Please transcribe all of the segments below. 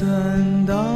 સ્વાસ્થ્ય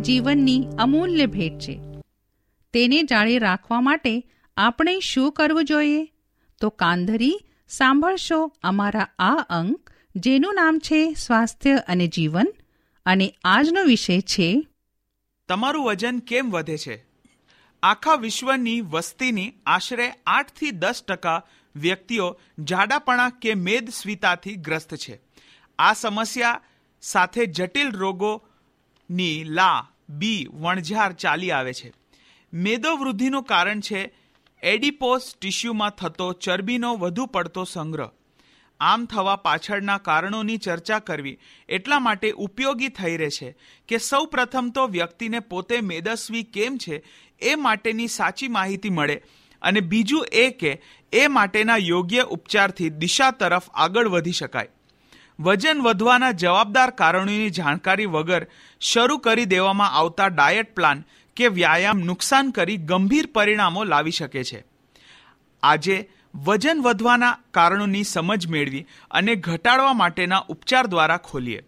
જીવનની અમૂલ્ય ભેટ છે. તેને જાળી રાખવા માટે આપણે શું કરવું જોઈએ? તો કાંધરી સાંભળશો અમારા આ અંક, જેનું નામ છે સ્વાસ્થ્ય અને જીવન, અને આજનો વિષય છે, તમારું વજન કેમ વધે છે? આખા વિશ્વની વસ્તીની આશરે આઠથી દસ ટકા વ્યક્તિઓ જાડાપણા કે મેદસ્વીતાથી ગ્રસ્ત છે. આ સમસ્યા સાથે જટિલ રોગોની લા બી વણઝાર ચાલી આવે છે. મેદો વૃદ્ધિનું કારણ છે, એડિપોસ ટિશ્યુમાં થતો ચરબીનો વધુ પડતો સંગ્રહ. આમ થવા પાછળના કારણોની ચર્ચા કરવી એટલા માટે ઉપયોગી થઈ રહે છે કે સૌ પ્રથમ તો વ્યક્તિને પોતે મેદસ્વી કેમ છે એ માટેની સાચી માહિતી મળે અને બીજું એ કે એ માટેના યોગ્ય ઉપચારથી દિશા તરફ આગળ વધી શકાય. વજન વધવાના જવાબદાર કારણોની જાણકારી વગર શરૂ કરી દેવામાં આવતા ડાયટ પ્લાન કે વ્યાયામ નુકસાન કરી ગંભીર પરિણામો લાવી શકે છે. આજે વજન વધવાના કારણોની સમજ મેળવી અને ઘટાડવા માટેના ઉપચાર દ્વારા ખોલીએ.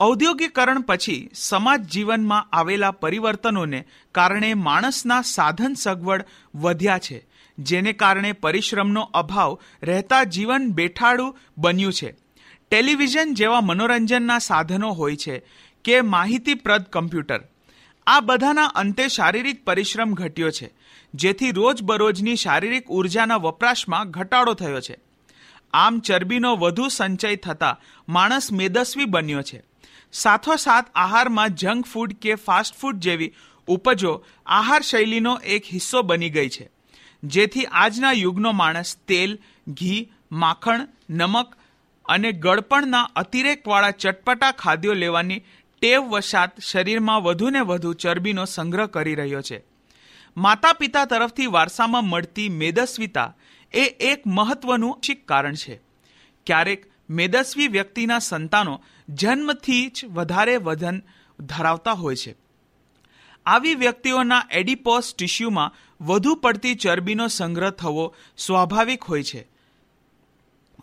ઔદ્યોગિકરણ પછી સમાજ જીવનમાં આવેલા પરિવર્તનોને કારણે માણસના સાધન સગવડ વધ્યા છે, જેને કારણે પરિશ્રમનો અભાવ રહેતા જીવન બેઠાડું બન્યું છે. ટેલિવિઝન જેવા મનોરંજનના સાધનો હોય છે કે માહિતીપ્રદ કમ્પ્યુટર. આ બધાના અંતે શારીરિક પરિશ્રમ ઘટ્યો છે, જેથી રોજબરોજની શારીરિક ઉર્જાના વપરાશમાં ઘટાડો થયો છે. આમ ચરબીનો વધુ સંચય થતાં માણસ મેદસ્વી બન્યો છે. સાથોસાથ આહારમાં જંક ફૂડ કે ફાસ્ટ ફૂડ જેવી ઉપજો આહાર શૈલીનો એક હિસ્સો બની ગઈ છે. જેથી આજના યુગનો માણસ તેલ, ઘી, માખણ, નમક અને ગળપણના અતિરેકવાળા ચટપટા ખાદ્યો લેવાની ટેવ વશાત શરીરમાં વધુને વધુ ચરબીનો સંગ્રહ કરી રહ્યો છે. માતા પિતા તરફથી વારસામાં મળતી મેદસ્વીતા એ એક મહત્વનું કારણ છે. ક્યારેક મેદસ્વી વ્યક્તિના સંતાનો જન્મથી જ વધારે વજન ધરાવતા હોય છે. આવી વ્યક્તિઓના એડિપોસ ટિશ્યુમાં વધુ પડતી ચરબીનો સંગ્રહ થવો સ્વાભાવિક હોય છે.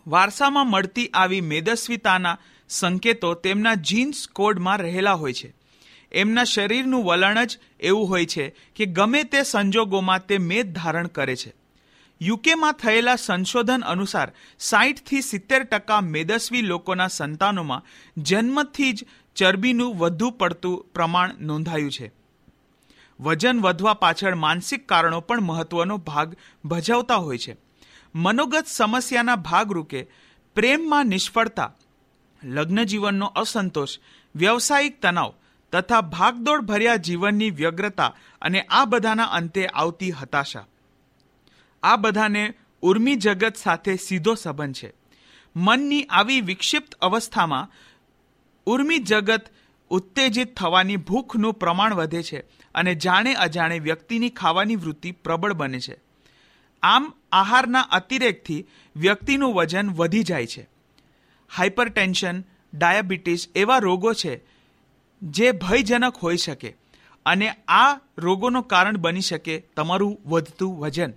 વારસામાં મળતી આવી મેદસ્વીતાના સંકેતો તેમના જીન્સ કોડમાં રહેલા હોય છે. એમના શરીરનું વલણ જ એવું હોય છે કે ગમે તે સંજોગોમાં તે મેદ ધારણ કરે છે. યુકેમાં થયેલા સંશોધન અનુસાર સાહીઠથી સિત્તેર ટકા મેદસ્વી લોકોના સંતાનોમાં જન્મથી જ ચરબીનું વધુ પડતું પ્રમાણ નોંધાયું છે. વજન વધવા પાછળ માનસિક કારણો પણ મહત્વનો ભાગ ભજવતા હોય છે. મનોગત સમસ્યાના ભાગરૂપે પ્રેમમાં નિષ્ફળતા લગ્ન જીવનનો અસંતોષ, વ્યવસાયિક તણાવ તથા ભાગદોડ ભર્યા જીવનની વ્યગ્રતા અને આ બધાના અંતે આવતી હતાશા. આ બધાને ઉર્મી જગત સાથે સીધો સંબંધ છે. મનની આવી વિક્ષિપ્ત અવસ્થામાં ઉર્મી જગત ઉત્તેજિત થવાની ભૂખનું પ્રમાણ વધે છે અને જાણે અજાણે વ્યક્તિની ખાવાની વૃત્તિ પ્રબળ બને છે. આમ આહારના અતિરેકથી વ્યક્તિનું વજન વધી જાય છે. હાઇપરટેન્શન, ડાયાબિટીસ એવા રોગો છે જે ભયજનક હોઈ શકે અને આ રોગોનું કારણ બની શકે તમારું વધતું વજન.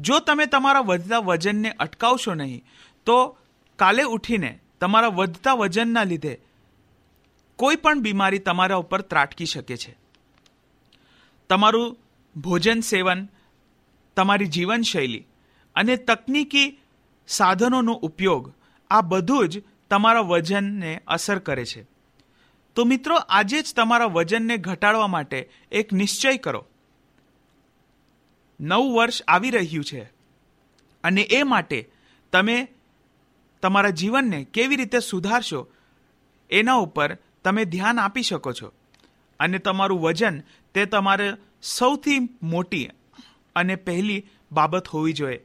જો તમે તમારા વધતા વજનને અટકાવશો નહીં, તો કાલે ઉઠીને તમારા વધતા વજનના લીધે કોઈ પણ બીમારી તમારા ઉપર ત્રાટકી શકે છે. તમારું ભોજન સેવન તમારી જીવનશૈલી અને તકનીકી સાધનોનો ઉપયોગ આ બધું જ તમારા વજનને અસર કરે છે. તો મિત્રો, આજે જ તમારા વજનને ઘટાડવા માટે એક નિશ્ચય કરો. નવું વર્ષ આવી રહ્યું છે અને એ માટે તમે તમારા જીવનને કેવી રીતે સુધારશો એના ઉપર તમે ધ્યાન આપી શકો છો. અને તમારું વજન તે તમારે સૌથી મોટી અને પહેલી બાબત હોવી જોઈએ.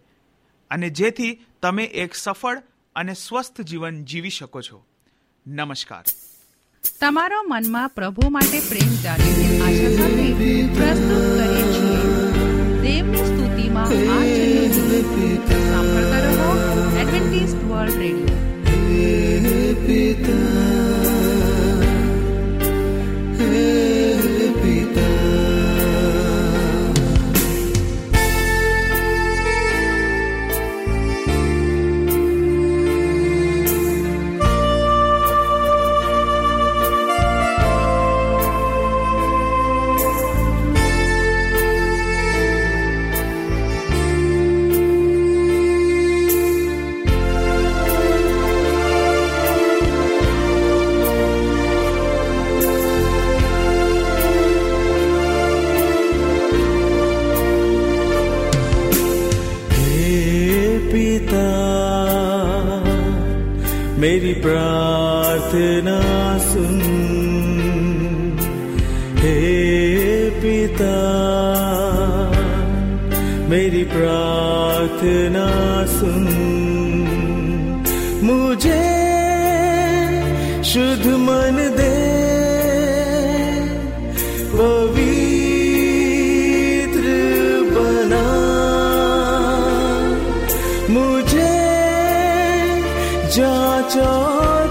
અને જેથી તમે એક સફળ અને સ્વસ્થ જીવન જીવી શકો છો. નમસ્કાર. તમારો મનમાં પ્રભુ માટે પ્રેમ જાગે આશા સાથે પ્રસ્તુત કરીએ છીએ. દેવની સ્તુતિમાં આ સાંભળતા રહો. Adventist world radio. চল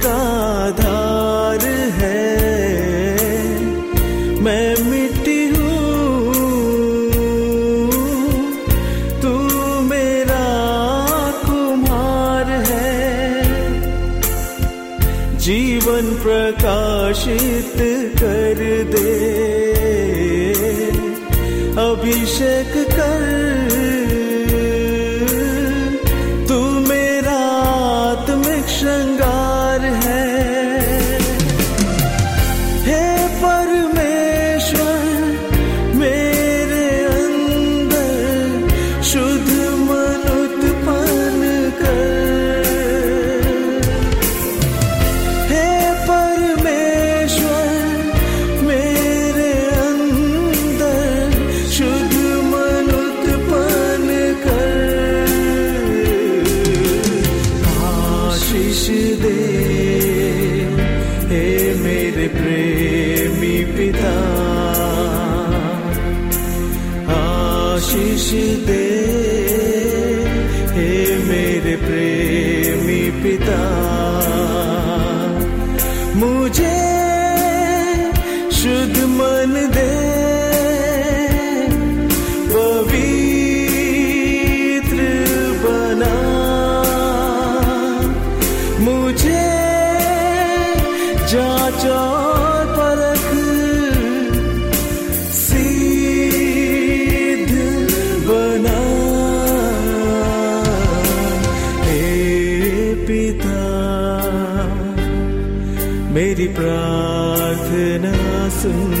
కాదా? मेरी प्रार्थना सुन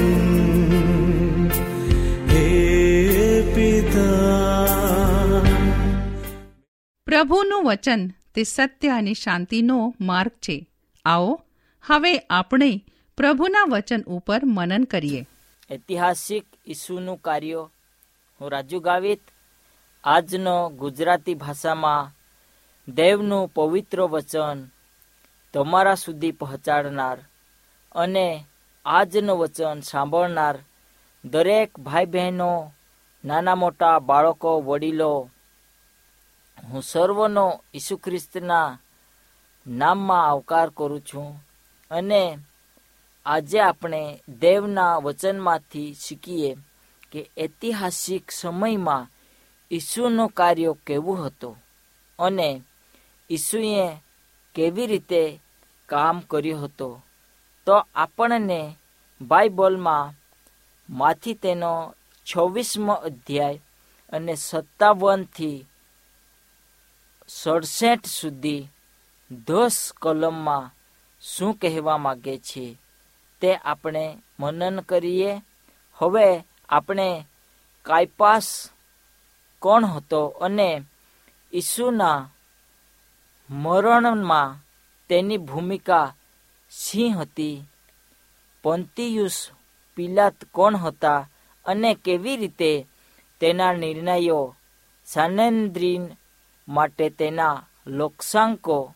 हे पिता પ્રભુનું વચન તે સત્ય અને શાંતિનો માર્ગ છે આવો હવે આપણે પ્રભુના વચન ઉપર મનન કરીએ ઐતિહાસિક ઈસુનું કાર્ય હું રાજુ ગાવિત આજનો ગુજરાતી ભાષામાં દેવનું પવિત્ર વચન તમારા સુધી પહોંચાડનાર અને આજનું વચન સાંભળનાર દરેક ભાઈ બહેનો નાના મોટા બાળકો, વડીલો, હું સર્વનો ઈસુ ખ્રિસ્તના નામમાં આવકાર કરું છું અને આજે આપણે દેવના વચનમાંથી શીખીએ કે ઐતિહાસિક સમયમાં ઈસુનું કાર્ય કેવું હતું અને ઈસુએ કેવી રીતે કામ કર્યું હતું? તો આપણને બાઇબલમાં માંથી તેનો છવ્વીસમો અધ્યાય અને સત્તાવનથી સડસઠ સુધી દસ કલમમાં શું કહેવા માગે છે તે આપણે મનન કરીએ. હવે આપણે કાયપાસ કોણ હતો અને ઈસુના મરણમાં તેની ભૂમિકા સિંહ હતી. પોન્તિયુસ પિલાત કોણ હતા અને કેવી રીતે તેના નિર્ણયો સાનેન્દ્રીન માટે તેના લોકસાંકો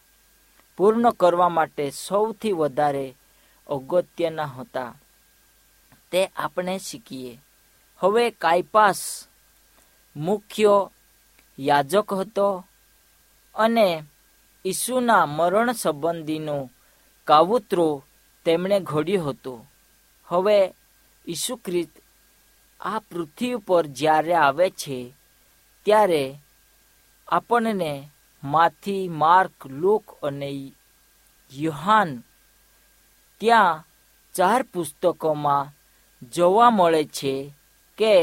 પૂર્ણ કરવા માટે સૌથી વધારે અગત્યના હતા? તે આપણે શીખીએ. હવે કાયપાસ મુખ્ય યાજક હતો અને ઈસુના મરણ સંબંધીનો કાવૂતરું તેમણે ઘડ્યો હતો. હવે ઈસુ ખ્રિસ્ત આ પૃથ્વી પર જ્યારે આવે છે, ત્યારે આપણને માથી માર્ક, લુક અને યુહાન ત્યાં ચાર પુસ્તકોમાં જોવા મળે છે કે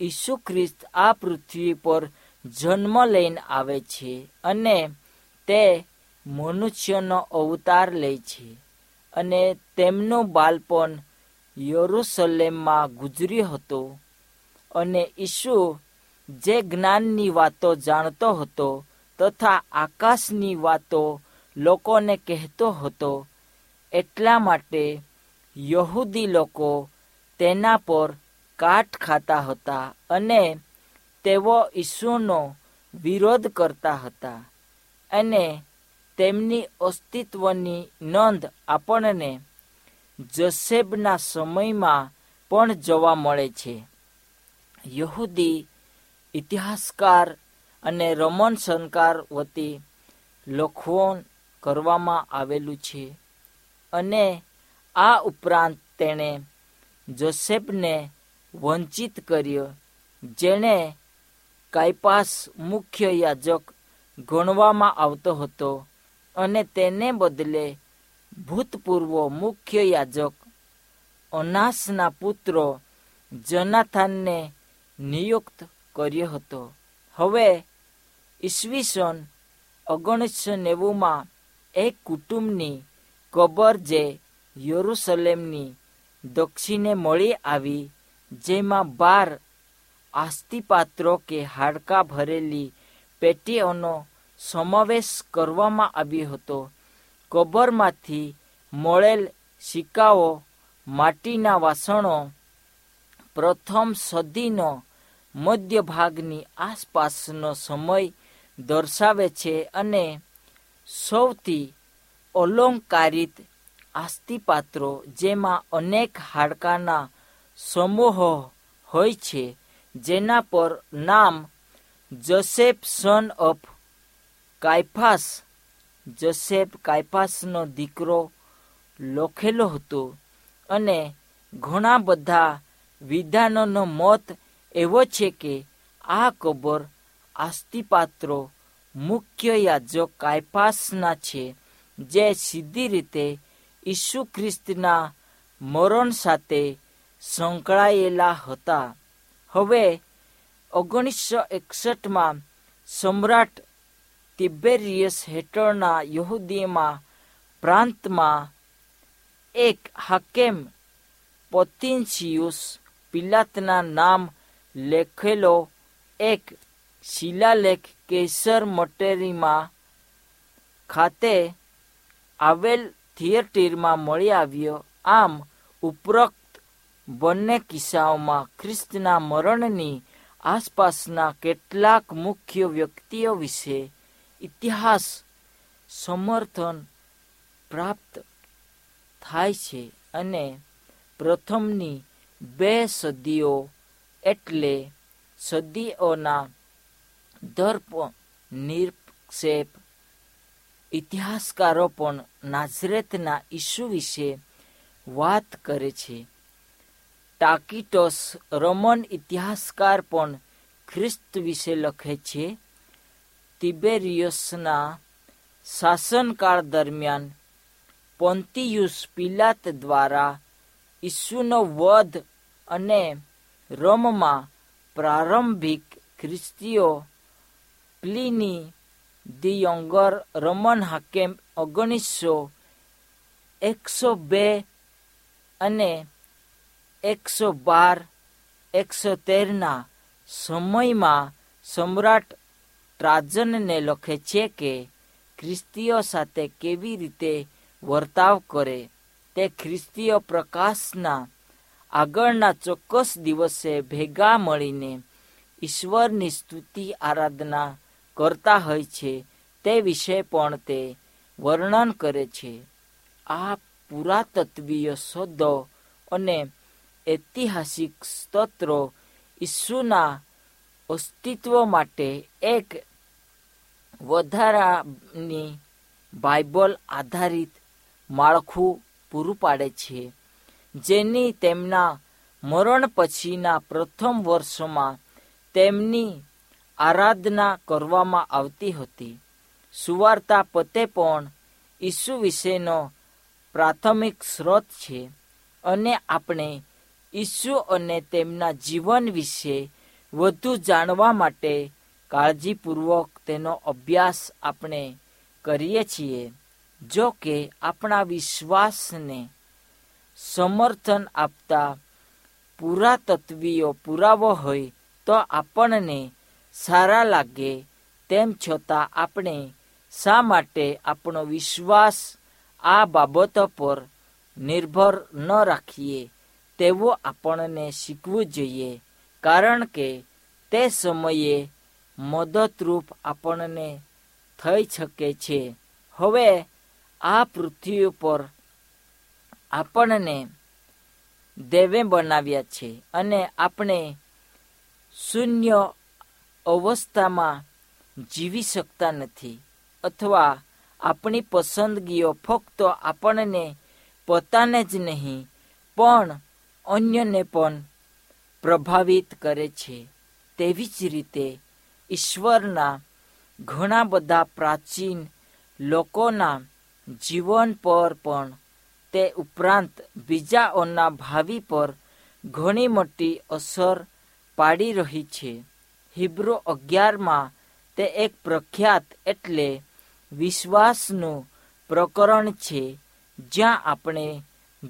ઈસુ ખ્રિસ્ત આ પૃથ્વી પર જન્મ લઈને આવે છે અને તે મનુષ્યનો અવતાર લે છે અને તેમનું બાળપણ યરુસલેમમાં ગુજર્યું હતું અને ઈસુ જે જ્ઞાનની વાતો જાણતો હતો તથા આકાશની વાતો લોકોને કહેતો હતો, એટલા માટે યહૂદી લોકો તેના પર કાટ ખાતા હતા અને તેઓ ઈસુનો વિરોધ કરતા હતા. અને તેમની અસ્તિત્વની નોંધ આપણને જસેબના સમયમાં પણ જોવા મળે છે. યહૂદી ઇતિહાસકાર અને રમન સંકાર વતી લખવણ કરવામાં આવેલું છે અને આ ઉપરાંત તેણે જોસેફને વંચિત કર્યો, જેણે કાયપાસ મુખ્ય યાજક ગણવામાં આવતો હતો અને તેને બદલે ભૂતપૂર્વ મુખ્ય યાજક અનાસના પુત્રો જનાથાનને નિયુક્ત કર્યો હતો. હવે ઈસવીસન ઓગણીસો નેવુંમાં એક કુટુંબની કબર જે યરુસલેમની દક્ષિણે મળી આવી, જેમાં બાર આસ્તિપાત્રો કે હાડકા ભરેલી પેટીઓનો સમાવેશ કરવામાં આવ્યો હતો. કબરમાંથી મળેલ સિક્કાઓ, માટીના વાસણો, પ્રથમ સદીનો મધ્ય ભાગની આસપાસનો સમય દર્શાવે છે અને સૌથી અલંકારિત આસ્તિપાત્રો જેમાં અનેક હાડકાના સમૂહો હોય છે, જેના પર નામ Joseph son of Caiaphas Joseph કાયફાસનો દીકરો લખેલો હતો અને ઘણા બધા વિધાનોનો મત એવો છે કે આ કબર આસ્તિપાત્રો મુખ્ય યાજક કાયફાસના છે, જે સીધી રીતે ઈસુ ખ્રિસ્તના મરણ સાથે સંકળાયેલા હતા. હવે ઓગણીસો એકસઠમાં સમ્રાટ તિબેરિયસ હેઠળના યહૂદીમાં પ્રાંતમાં એક હાકેમ પોતિન્સિયુસ પિલાતના નામ લેખેલો એક શિલાલેખ કેસર મટેરીમાં ખાતે આવેલ થિયેટરમાં મળી આવ્યો. આમ ઉપરોક્ત બંને કિસ્સાઓમાં ખ્રિસ્તના મરણની આસપાસના કેટલાક મુખ્ય વ્યક્તિઓ વિશે ઇતિહાસ, સમર્થન પ્રાપ્ત થાય છે અને પ્રથમની બે સદીઓ એટલે સદીઓના દર્પ નિરક્ષેપ ઇતિહાસકારો પણ નાઝરેતના ઈસુ વિશે વાત કરે છે. ટાકીટોસ રોમન ઇતિહાસકાર પણ ખ્રિસ્ત વિશે લખે છે, તિબેરિયસના શાસનકાળ દરમિયાન પોન્તિયુસ પિલાત દ્વારા ઈસુનો વધ અને રોમમાં પ્રારંભિક ખ્રિસ્તીઓ પ્લિની ધી યંગર રમન હાકેમ ઓગણીસો એકસો બે અને એકસો બાર, એકસો તેરના સમયમાં સમ્રાટ ટ્રાજનને લખે છે કે ખ્રિસ્તીઓ સાથે કેવી રીતે વર્તાવ કરે તે ખ્રિસ્તીઓ પ્રકાશના આગળના ચોક્કસ દિવસે ભેગા મળીને ઈશ્વરની સ્તુતિ આરાધના કરતા હોય છે તે વિશે પણ તે વર્ણન કરે છે. આ પુરાતત્વીય શોધો અને ઐતિહાસિક સ્તોત્રો ઈસુના અસ્તિત્વ માટે એક વધારાની બાઇબલ આધારિત માળખું પૂરું પાડે છે, જેની તેમના મરણ પછીના પ્રથમ વર્ષોમાં તેમની આરાધના કરવામાં આવતી હતી. સુવાર્તા પતે પણ ઈસુ વિશેનો પ્રાથમિક સ્ત્રોત છે અને આપણે ઈસુ અને તેમના જીવન વિશે વધુ જાણવા માટે કાળજીપૂર્વક તેનો અભ્યાસ આપણે કરીએ છીએ. જો કે આપણા વિશ્વાસને સમર્થન આપતા પુરાતત્વીઓ પુરાવો હોય તો આપણને સારા લાગે, તેમ છતાં આપણે શા માટે આપણો વિશ્વાસ આ બાબતો પર નિર્ભર ન રાખીએ? તેવું આપણને શીખવું જોઈએ, કારણ કે તે સમયે મદદરૂપ આપણને થઈ શકે છે. હવે આ પૃથ્વી ઉપર આપણને દેવે બનાવ્યા છે અને આપણે શૂન્ય અવસ્થામાં જીવી શકતા નથી અથવા આપણી પસંદગીઓ ફક્ત આપણને પોતાને જ નહીં, પણ અન્યને પણ પ્રભાવિત કરે છે. તેવી જ રીતે ઈશ્વરના ઘણા બધા પ્રાચીન લોકોના જીવન પર પણ તે ઉપરાંત બીજાઓના ભાવિ પર ઘણી મોટી અસર પાડી રહી છે. હિબ્રુ અગિયારમાં તે એક પ્રખ્યાત એટલે વિશ્વાસનું પ્રકરણ છે, જ્યાં આપણે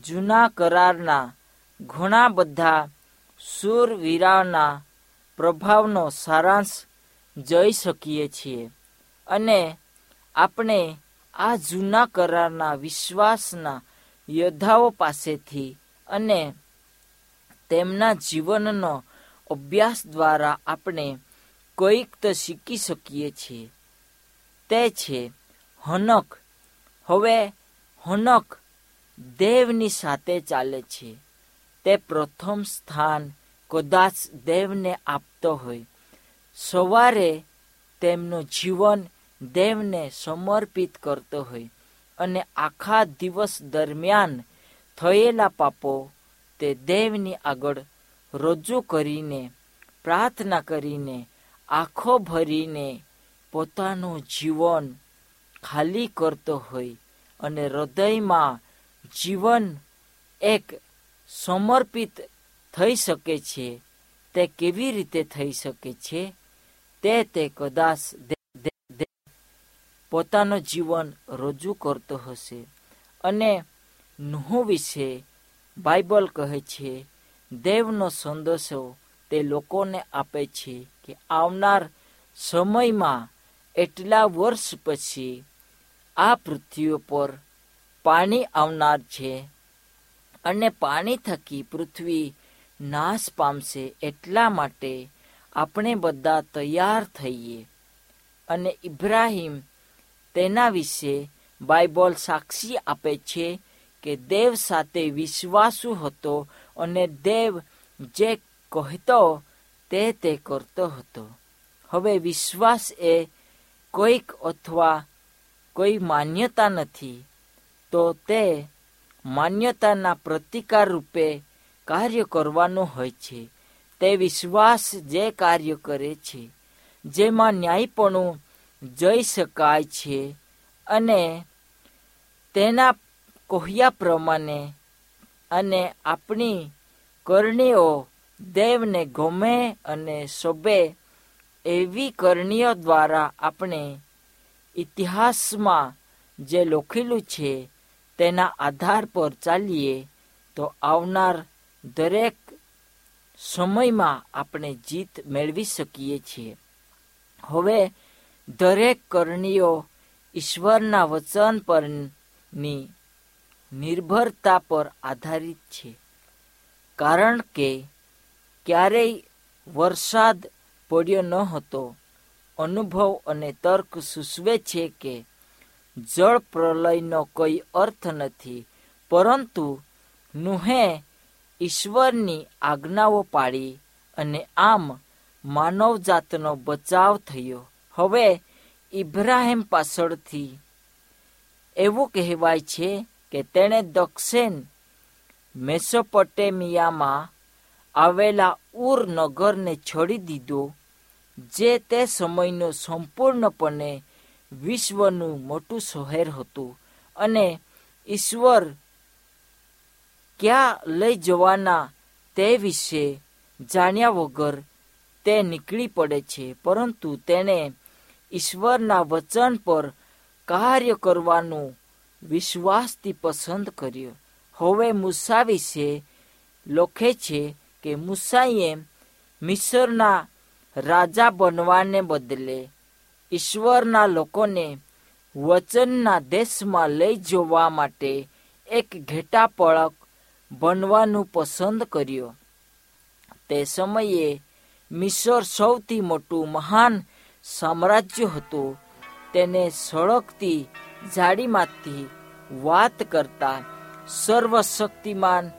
જૂના કરારના ઘણા બધા સુરવીરાના પ્રભાવનો સારાંશ જઈ શકીએ છીએ અને આપણે આ જૂના કરારના વિશ્વાસના યોદ્ધાઓ પાસેથી અને તેમના જીવનનો અભ્યાસ દ્વારા આપણે કંઈક તો શીખી શકીએ છીએ. તે છે હનક. હવે હનક દેવની સાથે ચાલે છે. તે પ્રથમ સ્થાન કદાચ દેવને આપતો હોય. સવારે તેમનું જીવન દેવને સમર્પિત કરતો હોય અને આખા દિવસ દરમિયાન થયેલા પાપો તે દેવની આગળ રજૂ કરીને, પ્રાર્થના કરીને, આંખો ભરીને પોતાનું જીવન ખાલી કરતો હોય અને હૃદયમાં જીવન એક સમર્પિત થઈ શકે છે, તે કેવી રીતે થઈ શકે છે, તે તે કદાચ પોતાનું જીવન રજૂ કરતો હશે. અને નુહ વિશે બાઇબલ કહે છે, દેવનો સંદેશો તે લોકોને આપે છે કે આવનાર સમયમાં એટલા વર્ષ પછી આ પૃથ્વી પર પાણી આવનાર છે અને પાણી થકી પૃથ્વી નાશ પામશે એટલા માટે આપણે બધા તૈયાર થઈએ. અને ઇબ્રાહિમ તેના વિશે બાઇબલ સાક્ષી આપે છે કે દેવ સાથે વિશ્વાસુ હતો અને દેવ જે કહેતો તે તે કરતો હતો. હવે વિશ્વાસ એ કોઈક અથવા કોઈ માન્યતા નથી, તો તે માન્યતાના પ્રતિકાર રૂપે કાર્ય કરવાનું હોય છે. તે વિશ્વાસ જે કાર્ય કરે છે, જેમાં ન્યાયપણું જઈ શકાય છે અને તેના કહ્યા પ્રમાણે અને આપણી કરણીઓ દેવને ગમે અને શોભે એવી કરણીઓ દ્વારા આપણે ઇતિહાસમાં જે લખેલું છે તેના આધાર પર ચાલીએ, તો આવનાર દરેક સમયમાં આપણે જીત મેળવી શકીએ છીએ. હવે દરેક કરણીઓ ઈશ્વરના વચન પરની નિર્ભરતા પર આધારિત છે. કારણ કે ક્યારેય વરસાદ પડ્યો ન હતો, અનુભવ અને તર્ક સૂચવે છે કે જળ પ્રલયનો કોઈ અર્થ નથી, પરંતુ નુહે ઈશ્વરની આજ્ઞાઓ પાડી અને આમ માનવજાતનો બચાવ થયો. હવે ઇબ્રાહિમ પાછળથી એવું કહેવાય છે કે તેણે દક્ષિણ મેસોપોટેમિયામાં આવેલા ઉર નગરને છોડી દીધો, જે તે સમયનો સંપૂર્ણપણે વિશ્વનું મોટું શહેર હતું અને ઈશ્વર ક્યાં લઈ જવાના તે વિશે જાણ્યા વગર તે નીકળી પડે છે. પરંતુ તેણે ઈશ્વરના વચન પર કાર્ય કરવાનું વિશ્વાસથી પસંદ કર્યો. હવે મૂસા વિશે લખે છે કે મૂસાએ મિસરના રાજા બનવાને બદલે ઈશ્વરના લોકોને વચનના દેશમાં લઈ જવા માટે એક ઘેટા પળક બનવાનું પસંદ કર્યો. તે સમયે મિસર સૌથી મોટું મહાન સામ્રાજ્ય હતું. તેને સળગતી જાડીમાંથી વાત કરતા સર્વશક્તિમાન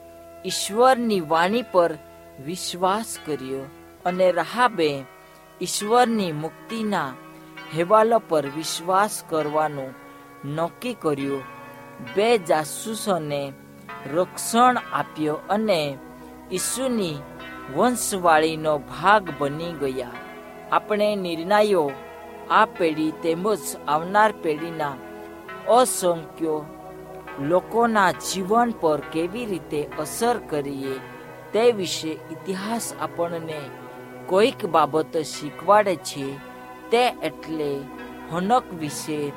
ઈશ્વરની વાણી પર વિશ્વાસ કર્યો અને રહાબે ઈશ્વરની મુક્તિના હેવાલો પર વિશ્વાસ કરવાનું નક્કી કર્યું. બે જાસૂસોને રક્ષણ આપ્યો અને ઈસુની વંશવાળીનો ભાગ બની ગયા. આપણે નિર્ણયો આ પેઢી તેમજ આવનાર પેઢીના અસંખ્ય લોકોના જીવન પર કેવી રીતે અસર કરીએ તે વિશે ઇતિહાસ આપણને કોઈક બાબત શીખવાડે છે. તે એટલે હનક વિશે,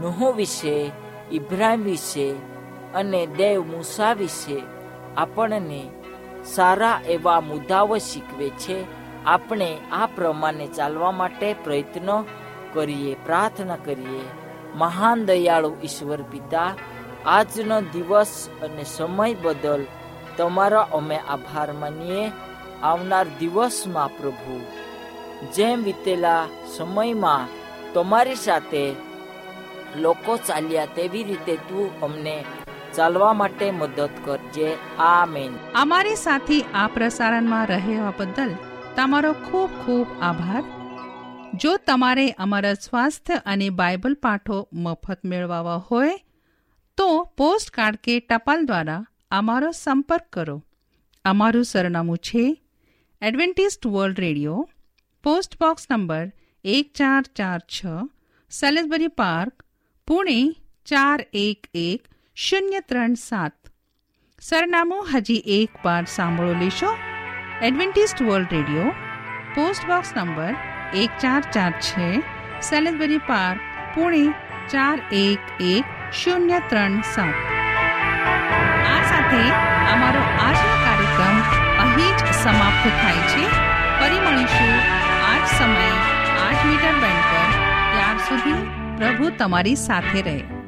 નુહ વિશે, ઇબ્રાહિમ વિશે અને દેવ મૂસા વિશે આપણને સારા એવા મુદ્દાઓ શીખવે છે. આપણે આ પ્રમાણે ચાલવા માટે પ્રયત્નો કરીએ, પ્રાર્થના કરીએ. મહાન દયાળુ ઈશ્વર પિતા, આજનો દિવસ અને સમય બદલ તમારો અમે આભાર માનીએ. આવનાર દિવસમાં પ્રભુ જેમ વીતેલા સમયમાં તમારી સાથે લોકો ચાલ્યા તેવી રીતે તું અમને ચાલવા માટે મદદ કરજે. આમેન. અમારી સાથે આ પ્રસારણમાં રહેવા બદલ તમારો ખૂબ ખૂબ આભાર. જો તમારે અમારા સ્વાસ્થ્ય અને બાઇબલ પાઠો મફત મેળવવા હોય, તો પોસ્ટ કાર્ડ કે ટપાલ દ્વારા અમારો સંપર્ક કરો. અમારું સરનામું છે Adventist world radio post box number એક ચાર ચાર છ, સેલેસબરી પાર્ક, પુણે ચાર એક એક, શૂન્ય ત્રણ સાત. સરનામું હજી એક વાર સાંભળો લેશો. Adventist world radio, post box number એક ચાર ચાર છ, સેલેસબરી પાર્ક, પુણે ચાર એક એક, શૂન્ય ત્રણ સાત. આ સાથે અમારો આજનો કાર્યક્રમ અહીં જ સમાપ્ત થાય છે. ફરી મળીશું. સમયે આઠ મીટર બેન્ડ પર ત્યાર સુધી પ્રભુ તમારી સાથે રહે.